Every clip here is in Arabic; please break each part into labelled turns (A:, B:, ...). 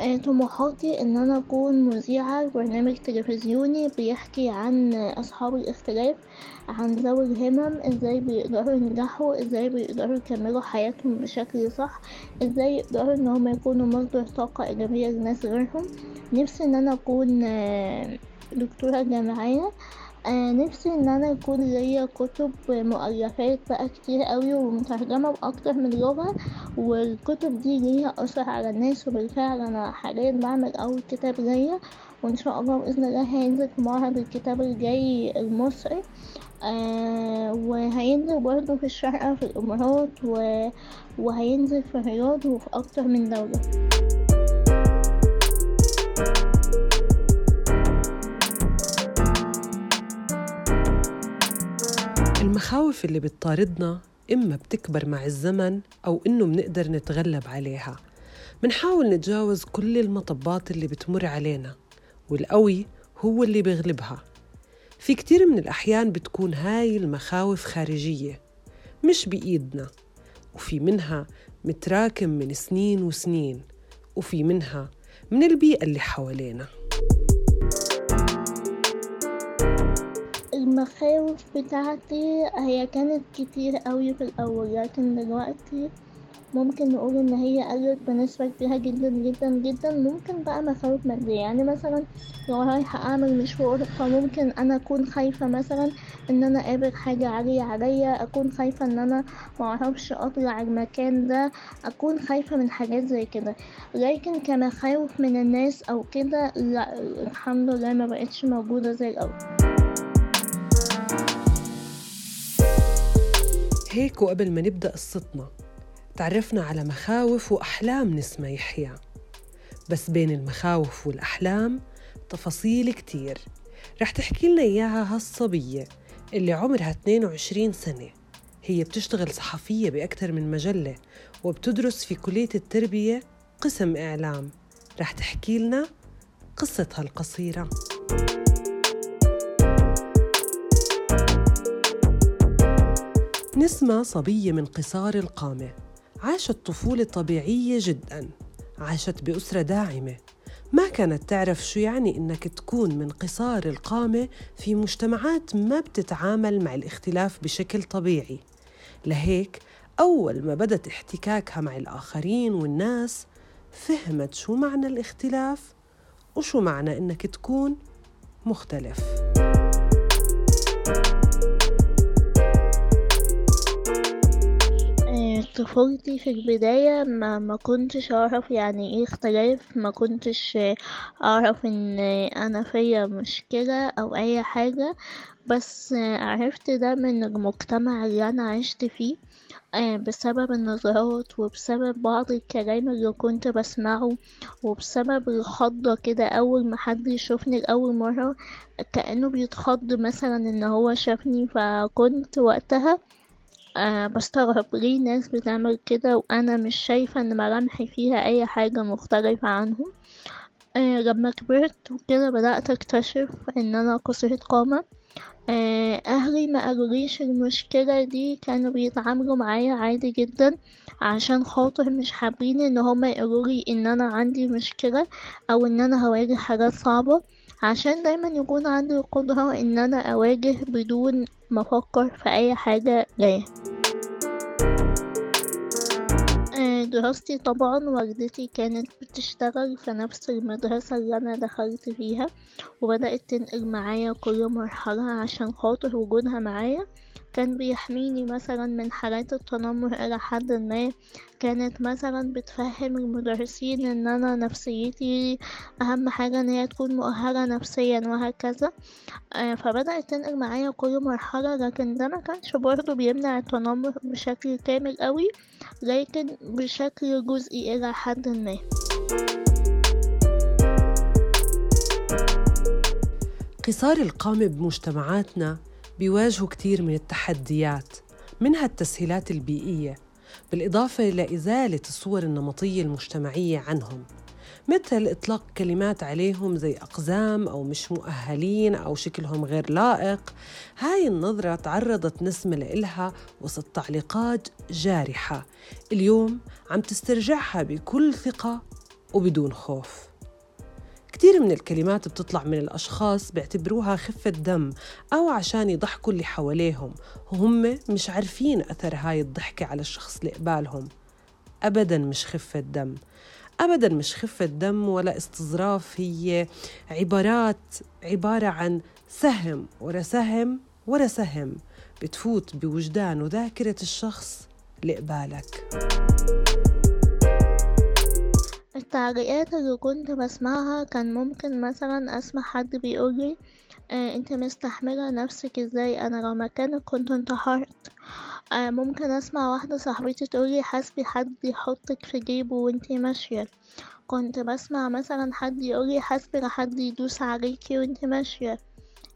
A: آه، طموحاتي إن أنا أكون مذيعة لبرنامج تلفزيوني بيحكي عن أصحاب الاختلاف عن ذوي الهمم إزاي بيقدروا ينجحوا إزاي بيقدروا يكملوا حياتهم بشكل صح إزاي يقدروا إن هما يكونوا مصدر طاقة إيجابية لناس غيرهم. نفسي إن أنا أكون آه، دكتورة جامعية آه نفسي إن أنا يكون ليا كتب مؤلفات بقى كتير قوي ومترجمة بأكتر من لغة والكتب دي ليها أثر على الناس وبالفعل أنا حاليا بعمل أول كتاب ليا وإن شاء الله بإذن الله هينزل في معرض الكتاب الجاي المصري. آه وهينزل برضه في الشارقة في الإمارات و... وهينزل في الرياض وفي أكتر من دولة.
B: المخاوف اللي بتطاردنا إما بتكبر مع الزمن أو إنه بنقدر نتغلب عليها. منحاول نتجاوز كل المطبات اللي بتمر علينا والقوي هو اللي بيغلبها. في كتير من الأحيان بتكون هاي المخاوف خارجية مش بإيدنا وفي منها متراكم من سنين وسنين وفي منها من البيئة اللي حوالينا.
A: المخاوف بتاعتي هي كانت كتير قوي في الأول لكن دلوقتي ممكن نقول إن هي قلت بنسبة كبيرة جدا جدا جدا. ممكن بقى مخاوف مادية. يعني مثلا لو رايحة أعمل مشوار فممكن أنا أكون خايفة مثلا إن أنا أقابل حاجة عالية عليا أكون خايفة إن أنا معرفش أطلع المكان ده أكون خايفة من حاجات زي كده. لكن كمخاوف من الناس أو كده لأ الحمد لله مبقتش موجودة زي الأول.
B: هيك وقبل ما نبدأ قصتنا تعرفنا على مخاوف وأحلام نسمة يحيى. بس بين المخاوف والأحلام تفاصيل كتير. رح تحكي لنا إياها هالصبية اللي عمرها 22 سنة. هي بتشتغل صحفية بأكثر من مجلة وبتدرس في كلية التربية قسم إعلام. رح تحكي لنا قصتها القصيرة نسمة صبية من قصار القامة. عاشت طفولة طبيعية جدا. عاشت بأسرة داعمة. ما كانت تعرف شو يعني إنك تكون من قصار القامة في مجتمعات ما بتتعامل مع الاختلاف بشكل طبيعي. لهيك أول ما بدت احتكاكها مع الآخرين والناس فهمت شو معنى الاختلاف وشو معنى إنك تكون مختلف.
A: طفولتي في البداية ما, ما كنتش أعرف يعني إيه اختلاف ما كنتش أعرف إن أنا فيا مشكلة أو أي حاجة بس عرفت ده من المجتمع اللي أنا عشت فيه بسبب النظرات وبسبب بعض الكلام اللي كنت بسمعه وبسبب الخضة كده أول ما حد يشوفني لأول مرة كأنه بيتخض مثلا إن هو شافني فكنت وقتها أه بستغرب ليه ناس بتعمل كده وأنا مش شايفة إن ملامحي فيها أي حاجة مختلفة عنهم. أه لما كبرت وكده بدأت أكتشف إن أنا قصيرة قامة. أهلي ما قالوليش المشكلة دي كانوا بيتعاملوا معايا عادي جدا عشان خاطر مش حابين إن هما يقولولي إن أنا عندي مشكلة أو إن أنا هواجه حاجات صعبة. عشان دايما يكون عندي القدرة إن أنا أواجه بدون ما أفكر في أي حاجة جاية. دراستي طبعا والدتي كانت بتشتغل في نفس المدرسة اللي أنا دخلت فيها وبدأت تنقل معايا كل مرحلة عشان خاطر وجودها معايا. كان بيحميني مثلا من حالات التنمر إلى حد ما. كانت مثلا بتفهم المدرسين إن أنا نفسيتي أهم حاجة إن هي تكون مؤهلة نفسيا وهكذا. فبدأت تنقل معايا كل مرحلة لكن ده ما كانش برضه بيمنع التنمر بشكل كامل قوي لكن بشكل جزئي إلى حد ما.
B: قصار القامة بمجتمعاتنا بيواجهوا كتير من التحديات منها التسهيلات البيئية بالإضافة إلى إزالة الصور النمطية المجتمعية عنهم مثل إطلاق كلمات عليهم زي أقزام أو مش مؤهلين أو شكلهم غير لائق. هاي النظرة تعرضت نسمة لإلها وسط تعليقات جارحة اليوم عم تسترجعها بكل ثقة وبدون خوف. كتير من الكلمات بتطلع من الأشخاص بيعتبروها خفة دم أو عشان يضحكوا اللي حواليهم. وهم مش عارفين أثر هاي الضحكة على الشخص اللي قبالهم. أبدا مش خفة دم. أبدا مش خفة دم ولا استظراف هي عبارات عبارة عن سهم ورا سهم ورا سهم بتفوت بوجدان وذاكرة الشخص اللي قبالك.
A: التعليقات اللي كنت بسمعها كان ممكن مثلا أسمع حد بيقولي آه أنت مستحملة نفسك إزاي؟ أنا لو مكانك كنت انتحرت. آه ممكن أسمع واحدة صاحبتي تقولي حسبي حد يحطك في جيبه وانتي ماشية. كنت بسمع مثلا حد يقولي حسبي لحد يدوس عليكي وانتي ماشية.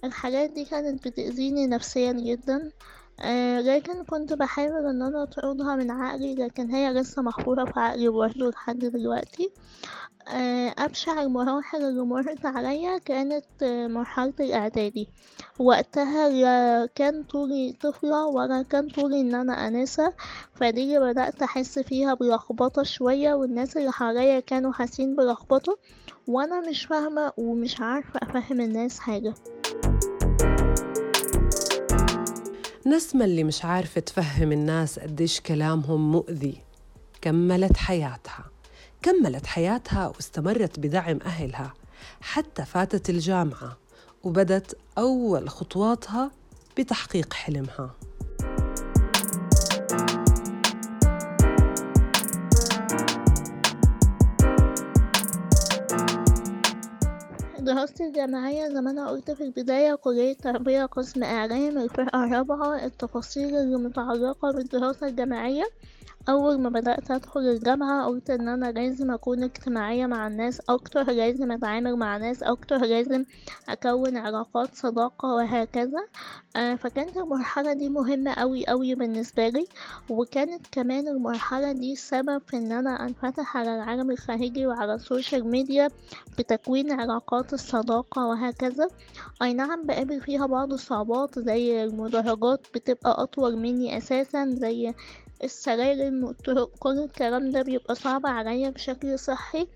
A: الحاجات دي كانت بتأذيني نفسيا جدا. آه لكن كنت بحاول إن أنا أطردها من عقلي لكن هي لسه محفورة في عقلي برضه لحد دلوقتي. آه أبشع المراحل اللي مرت عليا كانت مرحلة الإعدادي. وقتها لا كان طولي طفلة ولا كان طولي إن أنا أنسة فدي اللي بدأت أحس فيها بلخبطة شوية والناس اللي حواليا كانوا حاسين بلخبطة وأنا مش فاهمة ومش عارفة أفهم الناس حاجة.
B: نسمة اللي مش عارفة تفهم الناس قديش كلامهم مؤذي. كملت حياتها. كملت حياتها واستمرت بدعم أهلها. حتى فاتت الجامعة وبدت أول خطواتها بتحقيق حلمها.
A: دراستي الجامعية زي ما أنا قلت في البداية كلية تربية قسم إعلام الفرقة الرابعة التفاصيل اللي متعلقة بالدراسة الجامعية. أول ما بدأت أدخل الجامعة قلت إن أنا لازم أكون اجتماعية مع الناس أكتر لازم أتعامل مع ناس أكتر لازم أكون علاقات صداقة وهكذا. آه فكانت المرحلة دي مهمة أوي أوي بالنسبة لي. وكانت كمان المرحلة دي سبب في إن أنا أنفتح على العالم الخارجي وعلى ال social media بتكوين علاقات الصداقة وهكذا. أي نعم بقابل فيها بعض الصعوبات زي المدرجات بتبقى أطول مني أساسا زي السلالم والطرق كل الكلام ده بيبقى صعب عليا بشكل صحي.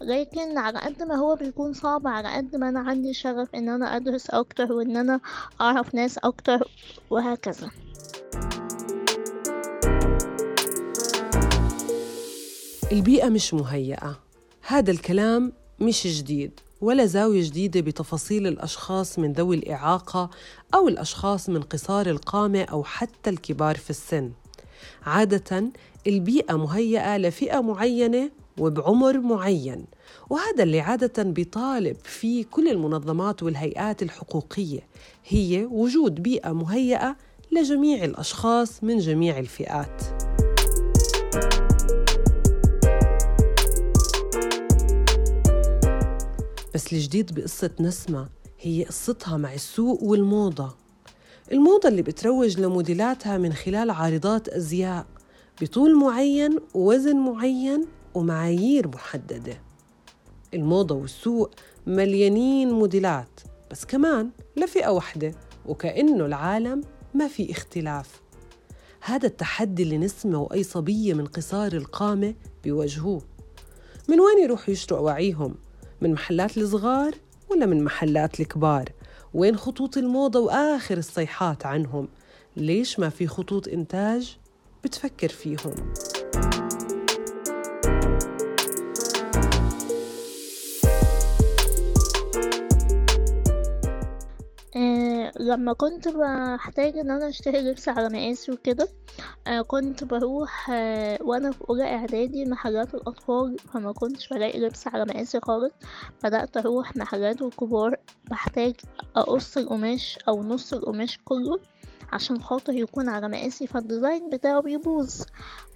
A: لكن على قد ما هو بيكون صعب على قد ما أنا عندي شغف إن أنا أدرس أكتر وإن أنا أعرف ناس أكتر وهكذا.
B: البيئة مش مهيئة. هذا الكلام مش جديد ولا زاوية جديدة بتفاصيل الأشخاص من ذوي الإعاقة أو الأشخاص من قصار القامة أو حتى الكبار في السن. عادة البيئة مهيئة لفئة معينة وبعمر معين وهذا اللي عادة بيطالب فيه كل المنظمات والهيئات الحقوقية هي وجود بيئة مهيئة لجميع الأشخاص من جميع الفئات. بس الجديد بقصة نسمة هي قصتها مع السوق والموضة. الموضة اللي بتروج لموديلاتها من خلال عارضات أزياء بطول معين ووزن معين ومعايير محددة الموضة والسوق مليانين موديلات بس كمان لفئة واحدة وكأنه العالم ما في اختلاف هذا التحدي اللي نسمة وأي صبية من قصار القامة بيواجهوه من وين يروحوا يشتروا أواعيهم؟ من محلات الصغار ولا من محلات الكبار؟ وين خطوط الموضة وآخر الصيحات عنهم؟ ليش ما في خطوط إنتاج بتفكر فيهم؟
A: آه لما كنت بحتاج إن أنا أشتري لبس على مقاسي وكده كنت بروح آه وأنا في أولى إعدادي محلات الأطفال فما كنتش بلاقي لبس على مقاسي خالص. بدأت أروح محلات الكبار بحتاج أقص القماش أو نص القماش كله. عشان خاطر يكون على مقاسي فالديزاين بتاعه بيبوظ.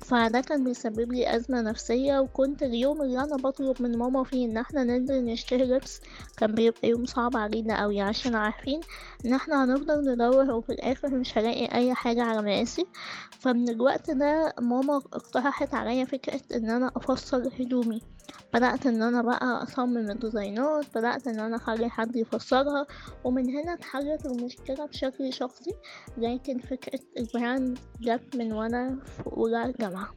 A: فده كان بيسبب لي أزمة نفسية وكنت اليوم اللي أنا بطلب من ماما فيه إن إحنا ننزل نشتري لبس كان بيبقى يوم صعب علينا أوي. عشان عارفين إن إحنا هنفضل ندور وفي الآخر مش هلاقي أي حاجة على مقاسي. فمن الوقت ده ماما اقترحت عليا فكرة إن أنا أفصل هدومي. بدأت إن أنا بقى أصمم الديزاينات بدأت إن أنا أخلي حد يفصلها ومن هنا اتحلت المشكلة بشكل شخصي لكن فكرة ال brand جت من وأنا في أولى جامعة.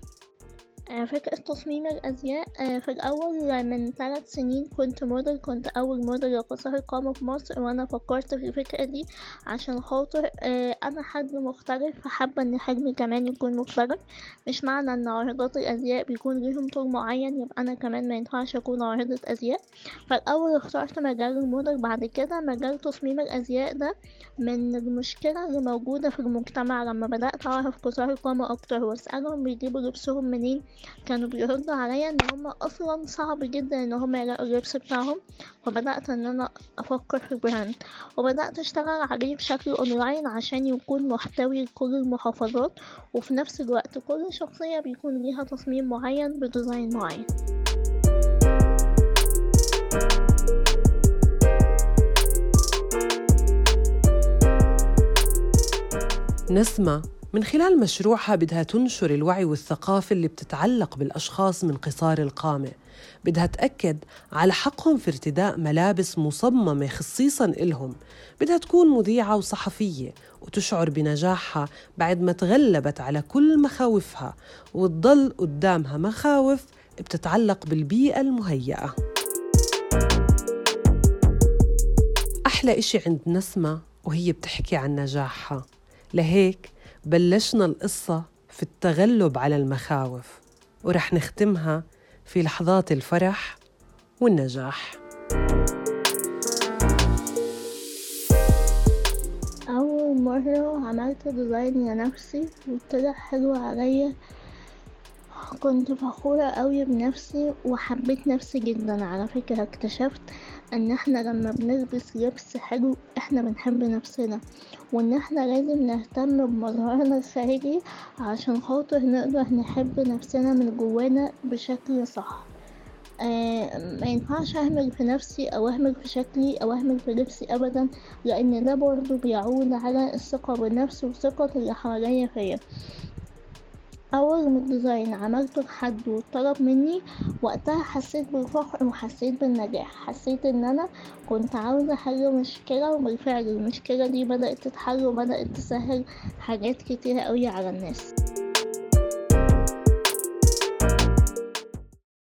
A: آه، فكرة تصميم الأزياء؟ آه، في الأول من ثلاث سنين كنت موديل كنت أول موديل لقصار القامة في مصر وأنا فكرت في الفكرة دي عشان خاطر آه، أنا حجم مختلف فحابة إن حجمي كمان يكون مختلف. مش معنى إن عارضات الأزياء بيكون ليهم طول معين يبقى أنا كمان مينفعش أكون عارضة أزياء. فالأول اخترت مجال الموديل بعد كده مجال تصميم الأزياء ده من المشكلة اللي موجودة في المجتمع لما بدأت أعرف قصار القامة أكتر وأسألهم بيجيبوا لبسهم منين كانوا بيردوا عليا إن هما أصلا صعب جدا إن هما يلاقوا اللبس بتاعهم فبدأت إن أنا أفكر في brand وبدأت أشتغل عليه بشكل أونلاين عشان يكون محتوي لكل المحافظات وفي نفس الوقت كل شخصية بيكون ليها تصميم معين بديزاين معين.
B: نسمة من خلال مشروعها بدها تنشر الوعي والثقافة اللي بتتعلق بالأشخاص من قصار القامة. بدها تأكد على حقهم في ارتداء ملابس مصممة خصيصاً إلهم. بدها تكون مذيعة وصحفية وتشعر بنجاحها بعد ما تغلبت على كل مخاوفها وتضل قدامها مخاوف بتتعلق بالبيئة المهيئة. أحلى إشي عند نسمة وهي بتحكي عن نجاحها. لهيك بلشنا القصة في التغلب على المخاوف ورح نختمها في لحظات الفرح والنجاح.
A: أول مرة عملت ديزاين لنفسي وطلع حلو عليا. كنت فخورة قوي بنفسي وحبيت نفسي جدا. على فكرة اكتشفت إن إحنا لما بنلبس لبس حلو إحنا بنحب نفسنا وإن إحنا لازم نهتم بمظهرنا الخارجي عشان خاطر نقدر نحب نفسنا من جوانا بشكل صح. آه ما ينفعش أهمل في نفسي أو أهمل في شكلي أو أهمل في لبسي ابدا لأن ده برضه بيعود على الثقة بالنفس وثقة اللي حواليا فيا. أول ما الديزاين عملته لحد وطلب مني وقتها حسيت بالفخر وحسيت بالنجاح. حسيت إن أنا كنت عاوزة أحل مشكلة وبالفعل المشكلة دي بدأت تتحل وبدأت تسهل حاجات كتيرة قوي على الناس.